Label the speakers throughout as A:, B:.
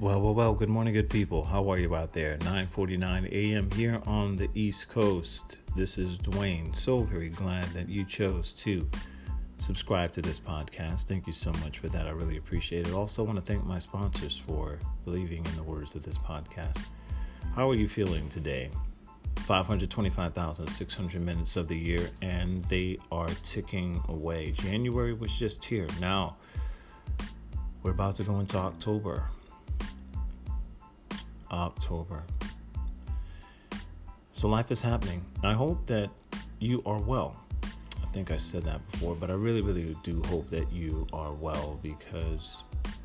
A: Well, well, well, good morning, good people. How are you out there? 9:49 a.m. here on the East Coast. This is Dwayne. So very glad that you chose to subscribe to this podcast. Thank you so much for that. I really appreciate it. Also, want to thank my sponsors for believing in the words of this podcast. How are you feeling today? 525,600 minutes of the year, and they are ticking away. January was just here. Now, we're about to go into October. October. So life is happening. I hope that you are well. I think I said that before, but I really, really do hope that you are well because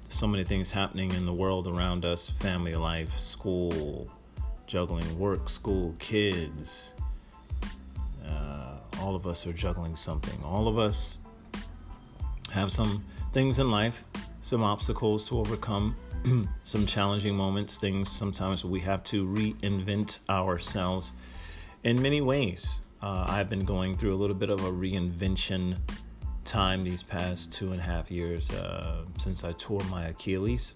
A: so many things happening in the world around us family life, school, juggling work, school, kids. Uh, all of us are juggling something. All of us have some things in life, some obstacles to overcome some challenging moments, things sometimes we have to reinvent ourselves in many ways. Uh, I've been going through a little bit of a reinvention time these past two and a half years uh, since I tore my Achilles.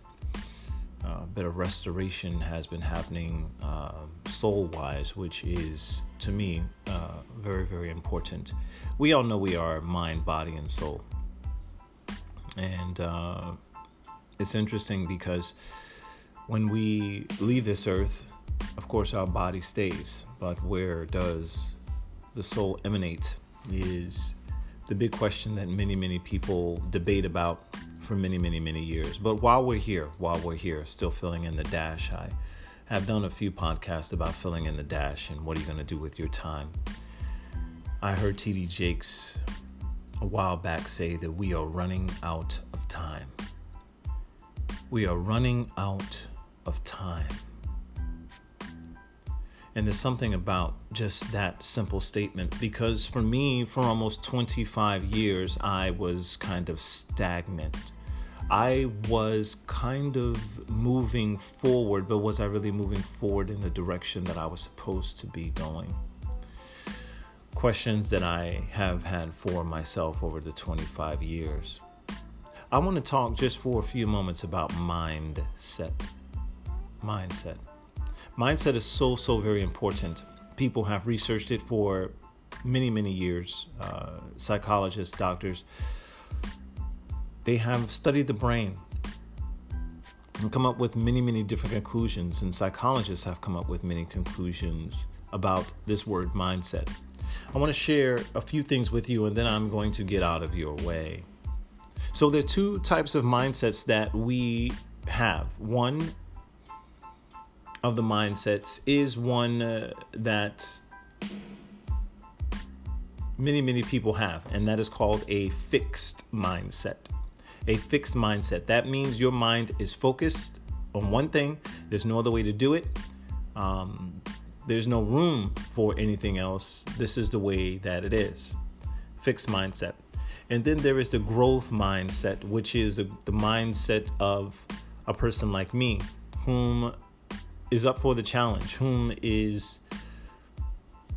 A: Uh, a bit of restoration has been happening uh, soul wise, which is to me uh, very, very important. We all know we are mind, body, and soul. And uh, it's interesting because when we leave this earth, of course, our body stays, but where does the soul emanate is the big question that many, many people debate about for many, many, many years. But while we're here, while we're here, still filling in the dash, I have done a few podcasts about filling in the dash and what are you going to do with your time. I heard TD Jakes a while back say that we are running out of time. We are running out of time. And there's something about just that simple statement because for me, for almost 25 years, I was kind of stagnant. I was kind of moving forward, but was I really moving forward in the direction that I was supposed to be going? Questions that I have had for myself over the 25 years. I want to talk just for a few moments about mindset. Mindset. Mindset is so, so very important. People have researched it for many, many years. Uh, psychologists, doctors, they have studied the brain and come up with many, many different conclusions. And psychologists have come up with many conclusions about this word mindset. I want to share a few things with you, and then I'm going to get out of your way. So there are two types of mindsets that we have. One of the mindsets is one uh, that many, many people have, and that is called a fixed mindset. A fixed mindset. That means your mind is focused on one thing, there's no other way to do it. Um, there's no room for anything else. This is the way that it is. Fixed mindset. And then there is the growth mindset, which is the, the mindset of a person like me, whom is up for the challenge, whom is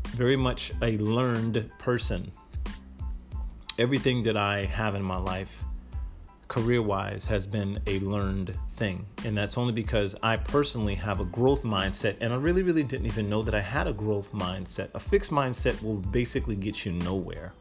A: very much a learned person. Everything that I have in my life, career wise, has been a learned thing. And that's only because I personally have a growth mindset. And I really, really didn't even know that I had a growth mindset. A fixed mindset will basically get you nowhere.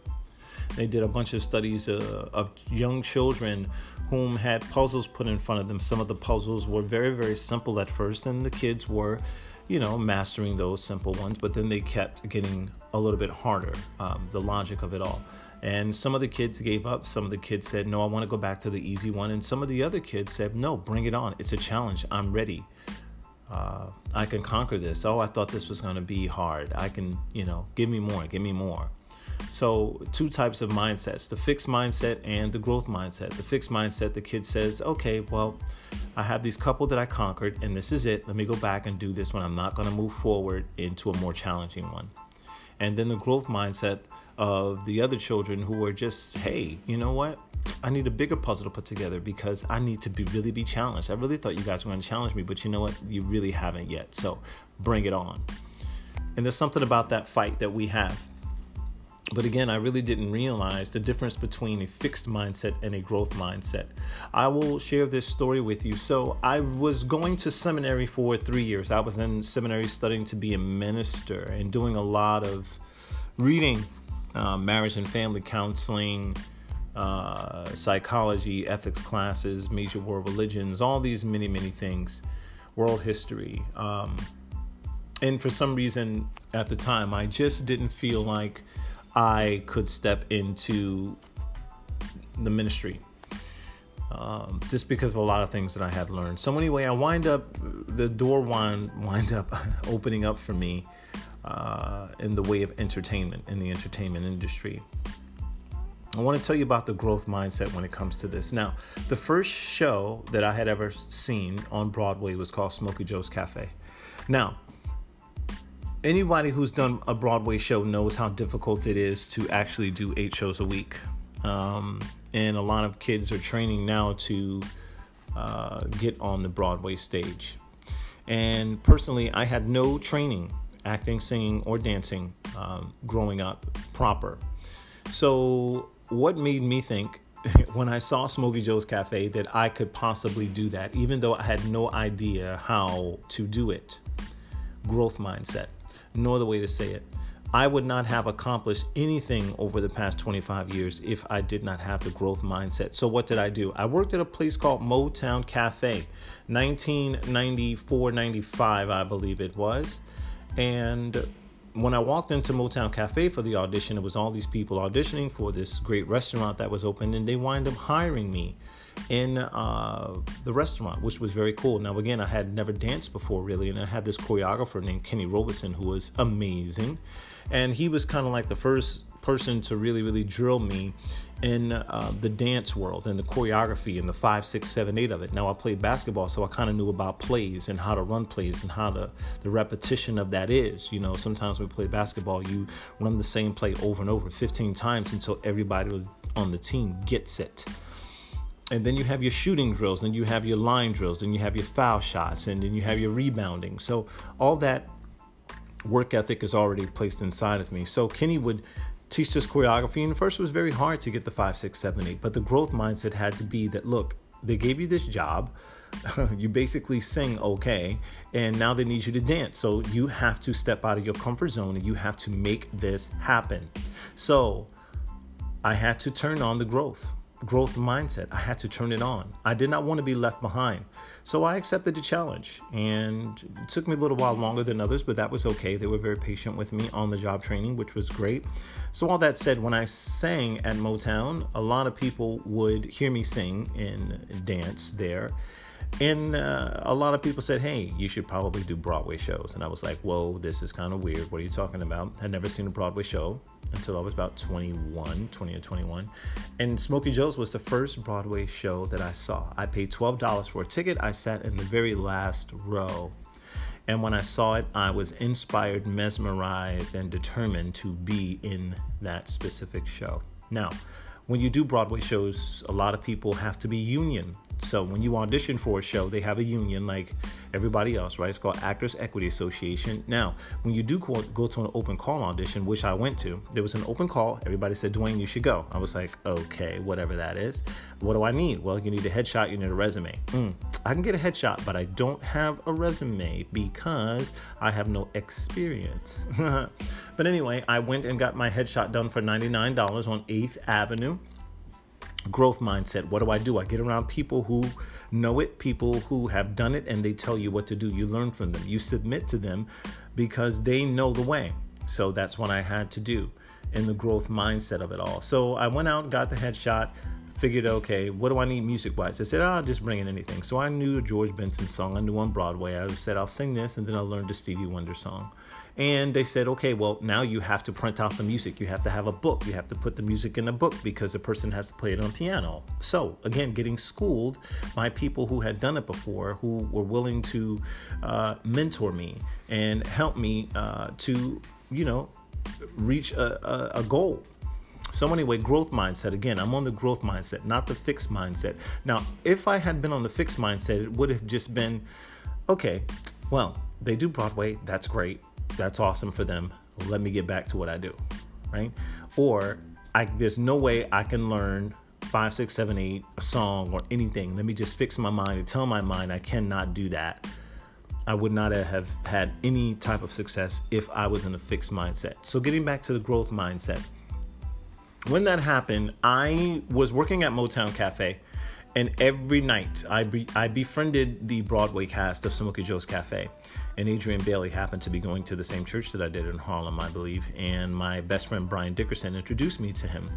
A: They did a bunch of studies uh, of young children whom had puzzles put in front of them. Some of the puzzles were very, very simple at first, and the kids were, you know, mastering those simple ones, but then they kept getting a little bit harder, um, the logic of it all. And some of the kids gave up. Some of the kids said, No, I want to go back to the easy one. And some of the other kids said, No, bring it on. It's a challenge. I'm ready. Uh, I can conquer this. Oh, I thought this was going to be hard. I can, you know, give me more, give me more. So, two types of mindsets the fixed mindset and the growth mindset. The fixed mindset, the kid says, okay, well, I have these couple that I conquered, and this is it. Let me go back and do this one. I'm not going to move forward into a more challenging one. And then the growth mindset of the other children who are just, hey, you know what? I need a bigger puzzle to put together because I need to be really be challenged. I really thought you guys were going to challenge me, but you know what? You really haven't yet. So bring it on. And there's something about that fight that we have But again, I really didn't realize the difference between a fixed mindset and a growth mindset. I will share this story with you. So, I was going to seminary for three years. I was in seminary studying to be a minister and doing a lot of reading, uh, marriage and family counseling, uh, psychology, ethics classes, major world religions, all these many, many things, world history. Um, and for some reason at the time, I just didn't feel like I could step into the ministry. Um, just because of a lot of things that I had learned. So anyway, I wind up the door wind wind up opening up for me uh, in the way of entertainment in the entertainment industry. I want to tell you about the growth mindset when it comes to this. Now, the first show that I had ever seen on Broadway was called Smokey Joe's Cafe. Now, anybody who's done a Broadway show knows how difficult it is to actually do eight shows a week. Um, and a lot of kids are training now to uh, get on the Broadway stage. And personally, I had no training acting, singing, or dancing um, growing up proper. So, what made me think when I saw Smokey Joe's Cafe that I could possibly do that, even though I had no idea how to do it? Growth mindset no other way to say it. I would not have accomplished anything over the past 25 years if I did not have the growth mindset. So, what did I do? I worked at a place called Motown Cafe, 1994 95, I believe it was. And when I walked into Motown Cafe for the audition, it was all these people auditioning for this great restaurant that was open, and they wind up hiring me in uh, the restaurant, which was very cool. Now, again, I had never danced before really, and I had this choreographer named Kenny Robeson who was amazing, and he was kind of like the first person to really, really drill me in uh, the dance world and the choreography and the five, six, seven, eight of it. Now I played basketball, so I kind of knew about plays and how to run plays and how to the repetition of that is. You know, sometimes when we play basketball, you run the same play over and over 15 times until everybody on the team gets it and then you have your shooting drills, and you have your line drills, and you have your foul shots, and then you have your rebounding. So all that work ethic is already placed inside of me. So Kenny would teach this choreography, and first it was very hard to get the five, six, seven, eight. But the growth mindset had to be that look, they gave you this job. you basically sing okay, and now they need you to dance. So you have to step out of your comfort zone and you have to make this happen. So I had to turn on the growth growth mindset. I had to turn it on. I did not want to be left behind. So I accepted the challenge. And it took me a little while longer than others, but that was okay. They were very patient with me on the job training, which was great. So, all that said, when I sang at Motown, a lot of people would hear me sing and dance there. And uh, a lot of people said, hey, you should probably do Broadway shows. And I was like, whoa, this is kind of weird. What are you talking about? I'd never seen a Broadway show until I was about 21, 20 or 21. And Smokey Joe's was the first Broadway show that I saw. I paid $12 for a ticket. I sat in the very last row. And when I saw it, I was inspired, mesmerized, and determined to be in that specific show. Now, when you do Broadway shows, a lot of people have to be union. So when you audition for a show, they have a union like everybody else, right? It's called Actors Equity Association. Now, when you do go to an open call audition, which I went to, there was an open call. Everybody said, Dwayne, you should go. I was like, okay, whatever that is. What do I need? Well, you need a headshot, you need a resume. Mm, I can get a headshot, but I don't have a resume because I have no experience. but anyway, I went and got my headshot done for $99 on 8th Avenue growth mindset. What do I do? I get around people who know it, people who have done it, and they tell you what to do. You learn from them. You submit to them because they know the way. So that's what I had to do in the growth mindset of it all. So I went out, got the headshot, figured, okay, what do I need music wise? I said, I'll just bring in anything. So I knew a George Benson song. I knew on Broadway. I said, I'll sing this, and then I'll learn the Stevie Wonder song. And they said, okay, well, now you have to print out the music. You have to have a book. You have to put the music in a book because the person has to play it on piano. So, again, getting schooled by people who had done it before, who were willing to uh, mentor me and help me uh, to, you know, reach a, a, a goal. So, anyway, growth mindset. Again, I'm on the growth mindset, not the fixed mindset. Now, if I had been on the fixed mindset, it would have just been okay, well, they do Broadway, that's great that's awesome for them. Let me get back to what I do, right? or I, there's no way I can learn five, six, seven, eight, a song or anything. Let me just fix my mind and tell my mind I cannot do that. I would not have had any type of success if I was in a fixed mindset. So, getting back to the growth mindset, when that happened, I was working at Motown Cafe, and every night I, be, I befriended the Broadway cast of Smokey Joe's Cafe. And Adrian Bailey happened to be going to the same church that I did in Harlem, I believe. And my best friend Brian Dickerson introduced me to him.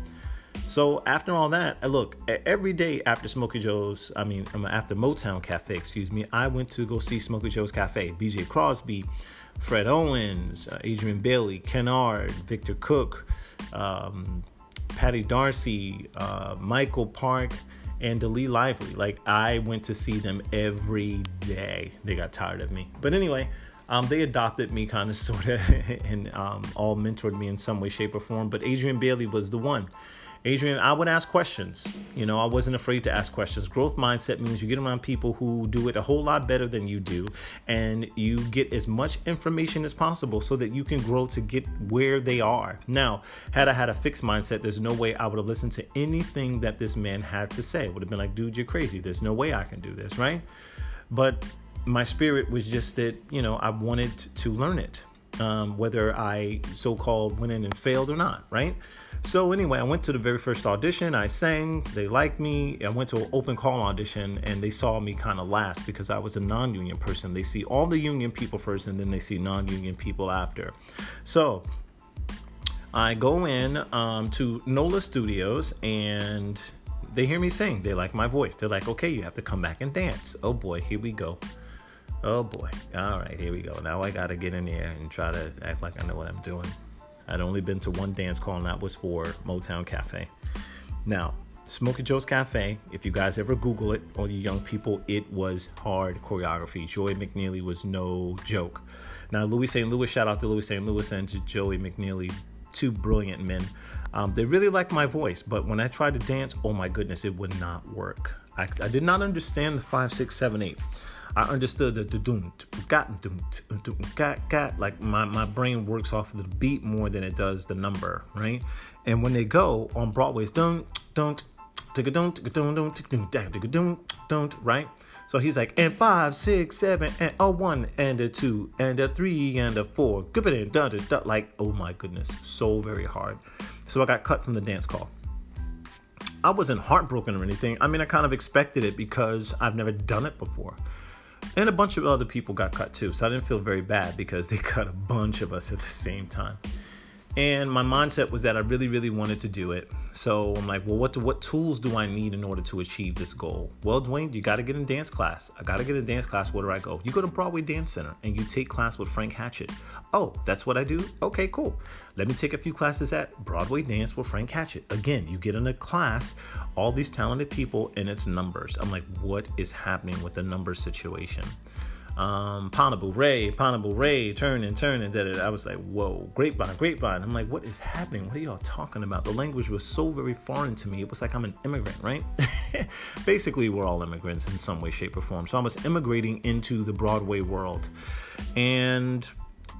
A: So after all that, I look every day after Smokey Joe's, I mean, um, after Motown Cafe, excuse me, I went to go see Smokey Joe's Cafe. BJ Crosby, Fred Owens, uh, Adrian Bailey, Ken Ard, Victor Cook, um, Pattie Darcy, uh, Michael Park, and DeLee Lively. Like I went to see them every day. They got tired of me, but anyway. Um, they adopted me kind of sort of and um, all mentored me in some way shape or form but adrian bailey was the one Adrian, I would ask questions. You know, I wasn't afraid to ask questions. Growth mindset means you get around people who do it a whole lot better than you do, and you get as much information as possible so that you can grow to get where they are. Now, had I had a fixed mindset, there's no way I would have listened to anything that this man had to say. Would have been like, dude, you're crazy. There's no way I can do this, right? But my spirit was just that, you know, I wanted to learn it um, whether I so called went in and failed or not, right? So, anyway, I went to the very first audition. I sang, they liked me. I went to an open call audition and they saw me kind of last because I was a non union person. They see all the union people first and then they see non union people after. So, I go in um, to NOLA Studios and they hear me sing. They like my voice. They're like, okay, you have to come back and dance. Oh boy, here we go. Oh boy. All right, here we go. Now I got to get in there and try to act like I know what I'm doing. I'd only been to one dance call, and that was for Motown Cafe. Now, Smokey Joe's Cafe, if you guys ever Google it, all you young people, it was hard choreography. Joey McKneely was no joke. Now, Louis St. Louis, shout out to Louis St. Louis and to Joey McKneely, two brilliant men. Um, they really liked my voice, but when I tried to dance, oh my goodness, it would not work. I, I did not understand the five, six, seven, eight. I understood the doom got got got like my, my brain works off of the beat more than it does the number, right? And when they go on Broadway, it's don't don't don't don't don't right? So he's like, and five, six, seven, and a one, and a two, and a three, and a four. Like, oh my goodness, so very hard. So I got cut from the dance call. I wasn't heartbroken or anything. I mean, I kind of expected it because I've never done it before. And a bunch of other people got cut too. So I didn't feel very bad because they cut a bunch of us at the same time. And my mindset was that I really, really wanted to do it. So I'm like, well, what do, what tools do I need in order to achieve this goal? Well, Dwayne, you got to get in dance class. I got to get in dance class. Where do I go? You go to Broadway Dance Center and you take class with Frank Hatchett. Oh, that's what I do? Okay, cool. Let me take a few classes at Broadway Dance with Frank Hatchett. Again, you get in a class, all these talented people, and it's numbers. I'm like, what is happening with the number situation? Um, pas de bourrée, Panabu Ray, turn and turn and da I was like, whoa, grapevine, grapevine. I'm like, what is happening? What are y'all talking about? The language was so very foreign to me. It was like I'm an immigrant, right? Basically, we're all immigrants in some way, shape, or form. So I was immigrating into the Broadway world. And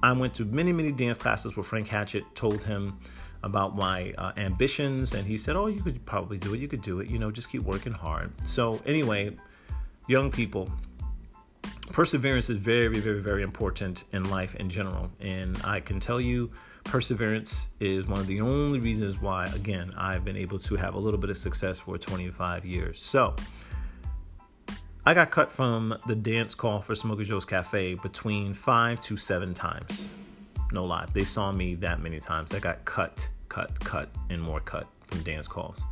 A: I went to many, many dance classes where Frank Hatchett told him about my uh, ambitions. And he said, oh, you could probably do it. You could do it. You know, just keep working hard. So, anyway, young people, perseverance is very, very, very important in life in general. And I can tell you, perseverance is one of the only reasons why, again, I've been able to have a little bit of success for 25 years. So, I got cut from the dance call for Smokey Joe's Cafe between five to seven times. No lie. They saw me that many times. I got cut, cut, cut, and more cut from dance calls.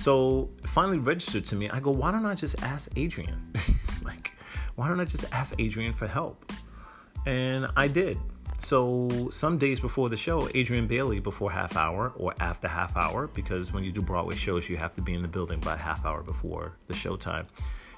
A: So finally registered to me. I go, why don't I just ask Adrian? like, why don't I just ask Adrian for help? And I did. So some days before the show, Adrian Bailey before half hour or after half hour, because when you do Broadway shows, you have to be in the building by half hour before the show time.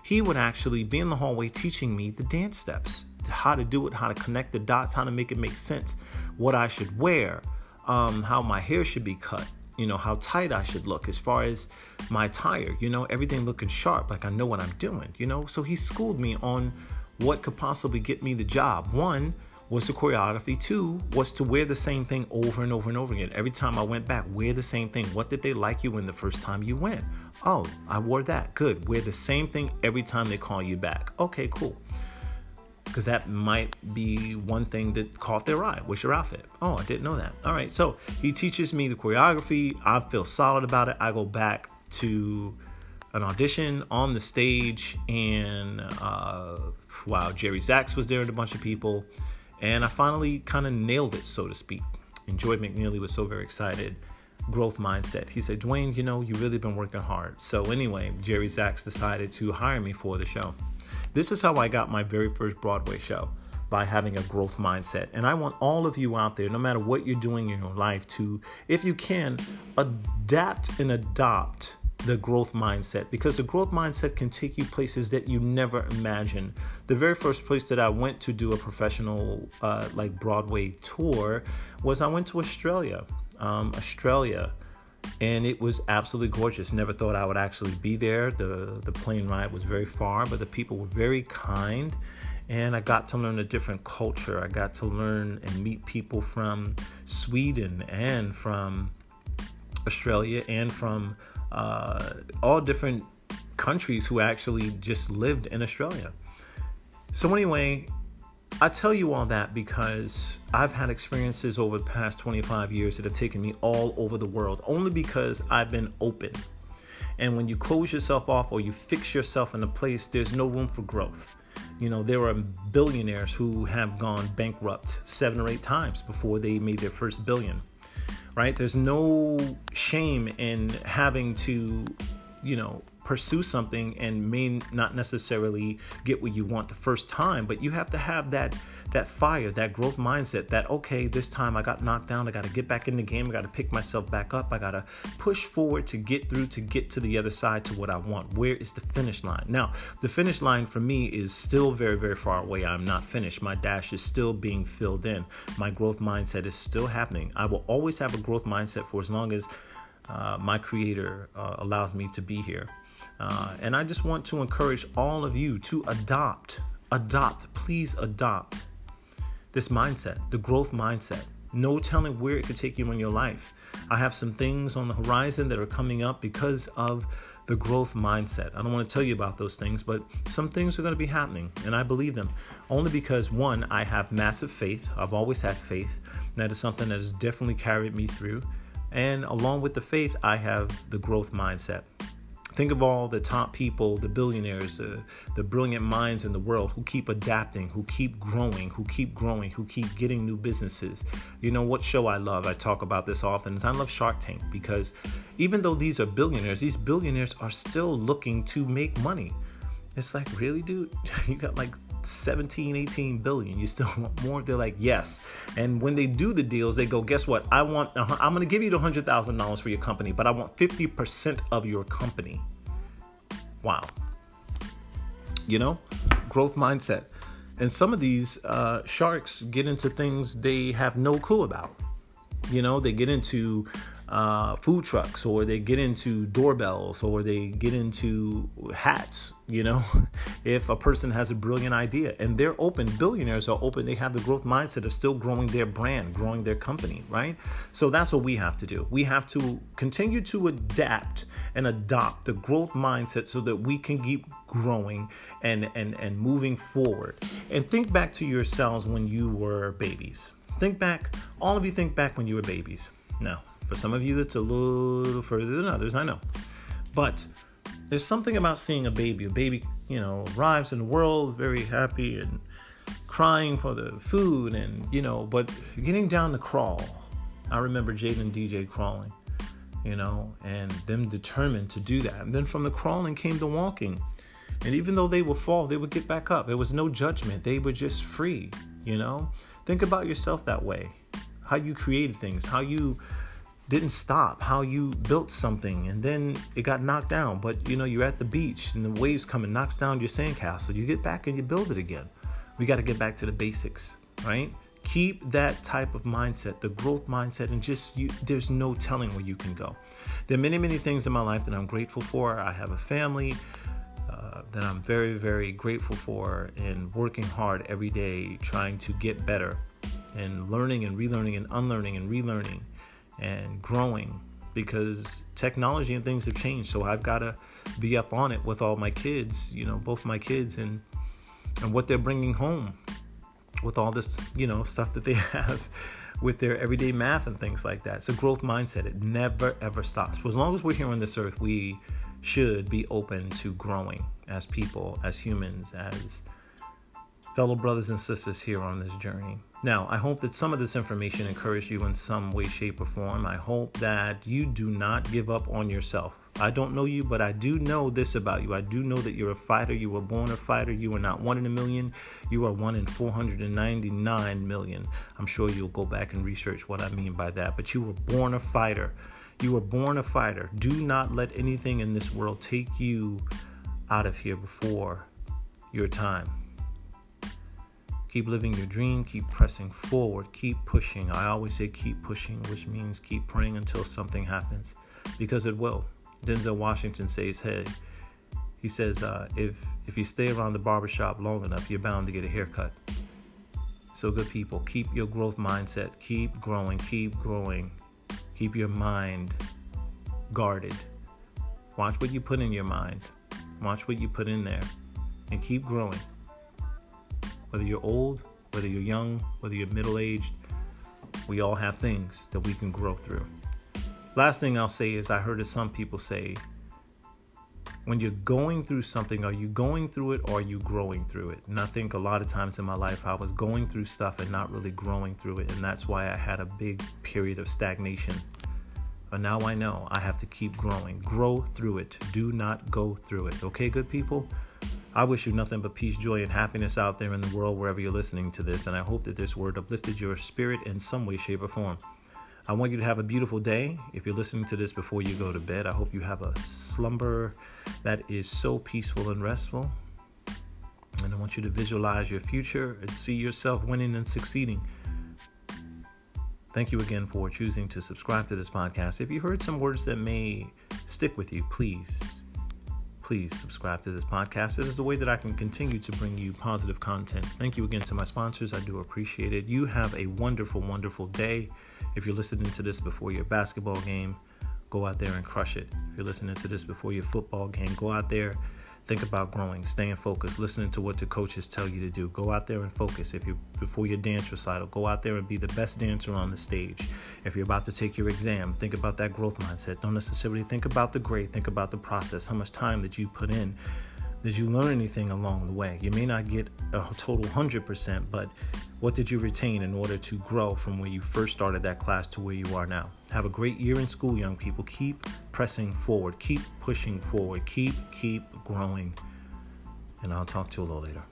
A: He would actually be in the hallway teaching me the dance steps, how to do it, how to connect the dots, how to make it make sense, what I should wear, um, how my hair should be cut, you know, how tight I should look as far as my attire, you know, everything looking sharp, like I know what I'm doing, you know. So he schooled me on what could possibly get me the job. One, was the choreography. Two was to wear the same thing over and over and over again. Every time I went back, wear the same thing. What did they like you in the first time you went? Oh, I wore that. Good. Wear the same thing every time they call you back. Okay, cool. Because that might be one thing that caught their eye. What's your outfit? Oh, I didn't know that. All right. So he teaches me the choreography. I feel solid about it. I go back to an audition on the stage, and uh, wow, Jerry Zaks was there and a bunch of people. And I finally kind of nailed it, so to speak. And Joey McKneely was so very excited growth mindset. He said, Dwayne, you know, you've really been working hard. So, anyway, Jerry Zaks decided to hire me for the show. This is how I got my very first Broadway show by having a growth mindset. And I want all of you out there, no matter what you're doing in your life, to, if you can, adapt and adopt the growth mindset because the growth mindset can take you places that you never imagined. The very first place that I went to do a professional, uh, like Broadway tour, was I went to Australia um, Australia, and it was absolutely gorgeous. Never thought I would actually be there. The the plane ride was very far, but the people were very kind, and I got to learn a different culture. I got to learn and meet people from Sweden and from Australia and from uh, all different countries who actually just lived in Australia. So anyway, I tell you all that because I've had experiences over the past 25 years that have taken me all over the world, only because I've been open. And when you close yourself off or you fix yourself in a place, there's no room for growth. You know, there are billionaires who have gone bankrupt seven or eight times before they made their first billion, right? There's no shame in having to, you know, pursue something and may not necessarily get what you want the first time but you have to have that that fire that growth mindset that okay this time i got knocked down i got to get back in the game i got to pick myself back up i got to push forward to get through to get to the other side to what i want. Where is the finish line? Now the finish line for me is still very very far away. I'm not finished. My dash is still being filled in. My growth mindset is still happening. I will always have a growth mindset for as long as uh, my creator uh, allows me to be here uh, and I just want to encourage all of you to adopt, adopt, please adopt this mindset, the growth mindset. No telling where it could take you in your life. I have some things on the horizon that are coming up because of the growth mindset. I don't want to tell you about those things, but some things are going to be happening, and I believe them only because one, I have massive faith. I've always had faith. That is something that has definitely carried me through. And along with the faith, I have the growth mindset. Think of all the top people, the billionaires, uh, the brilliant minds in the world who keep adapting, who keep growing, who keep growing, who keep getting new businesses. You know what show I love? I talk about this often. Is I love Shark Tank because even though these are billionaires, these billionaires are still looking to make money. It's like, really, dude? You got like 17, 18 billion. You still want more? They're like, yes. And when they do the deals, they go, guess what? I want, I'm going to give you the $100,000 for your company, but I want 50% of your company. Wow. You know, growth mindset. And some of these uh, sharks get into things they have no clue about. You know, they get into uh, food trucks or they get into doorbells or they get into hats you know if a person has a brilliant idea. And they're open. Billionaires are open. They have the growth mindset of still growing their brand growing their company right? So that's what we have to do. We have to continue to adapt and adopt the growth mindset so that we can keep growing and and and moving forward. And think back to yourselves when you were babies. Think back all of you think back when you were babies. Now for some of you, it's a little further than others, I know. But there's something about seeing a baby. A baby, you know, arrives in the world very happy and crying for the food, and, you know, but getting down to crawl. I remember Jaden and DJ crawling, you know, and them determined to do that. And then from the crawling came the walking. And even though they would fall, they would get back up. There was no judgment. They were just free, you know? Think about yourself that way. How you created things, how you didn't stop, how you built something and then it got knocked down. But you know, you're at the beach and the waves come and knocks down your sandcastle. You get back and you build it again. We got to get back to the basics, right? Keep that type of mindset, the growth mindset, and just you, there's no telling where you can go. There are many, many things in my life that I'm grateful for. I have a family uh, that I'm very, very grateful for and working hard every day trying to get better and learning and relearning and unlearning and relearning and growing because technology and things have changed. So I've got to be up on it with all my kids, you know, both my kids and and what they're bringing home with all this, you know, stuff that they have with their everyday math and things like that. It's a growth mindset. It never ever stops. For as long as we're here on this earth, we should be open to growing as people, as humans, as fellow brothers and sisters here on this journey. Now, I hope that some of this information encouraged you in some way, shape, or form. I hope that you do not give up on yourself. I don't know you, but I do know this about you. I do know that you're a fighter. You were born a fighter. You are not one in a million. You are one in 499 million. I'm sure you'll go back and research what I mean by that. But you were born a fighter. You were born a fighter. Do not let anything in this world take you out of here before your time. Keep living your dream, keep pressing forward, keep pushing. I always say keep pushing, which means keep praying until something happens because it will. Denzel Washington says, hey, he says, uh, if, if you stay around the barbershop long enough, you're bound to get a haircut. So, good people, keep your growth mindset, keep growing, keep growing, keep your mind guarded. Watch what you put in your mind, watch what you put in there, and keep growing whether you're old, whether you're young, whether you're middle aged, we all have things that we can grow through. Last thing I'll say is I heard some people say, when you're going through something, are you going through it or are you growing through it? And I think a lot of times in my life, I was going through stuff and not really growing through it. And that's why I had a big period of stagnation. But now I know I have to keep growing. Grow through it. Do not go through it. Okay, good people? I wish you nothing but peace, joy, and happiness out there in the world wherever you're listening to this. And I hope that this word uplifted your spirit in some way, shape, or form. I want you to have a beautiful day. If you're listening to this before you go to bed, I hope you have a slumber that is so peaceful and restful. And I want you to visualize your future and see yourself winning and succeeding. Thank you again for choosing to subscribe to this podcast. If you heard some words that may stick with you, please please subscribe to this podcast. It is the way that I can continue to bring you positive content. Thank you again to my sponsors. I do appreciate it. You have a wonderful, wonderful day. If you're listening to this before your basketball game, go out there and crush it. If you're listening to this before your football game, go out there Think about growing, staying focused, listening to what the coaches tell you to do. Go out there and focus. If you before your dance recital, go out there and be the best dancer on the stage. If you're about to take your exam, think about that growth mindset. Don't necessarily think about the grade, think about the process, how much time that you put in. Did you learn anything along the way? You may not get a total 100%, but what did you retain in order to grow from where you first started that class to where you are now? Have a great year in school, young people. Keep pressing forward, keep pushing forward, keep, keep growing. And I'll talk to you a little later.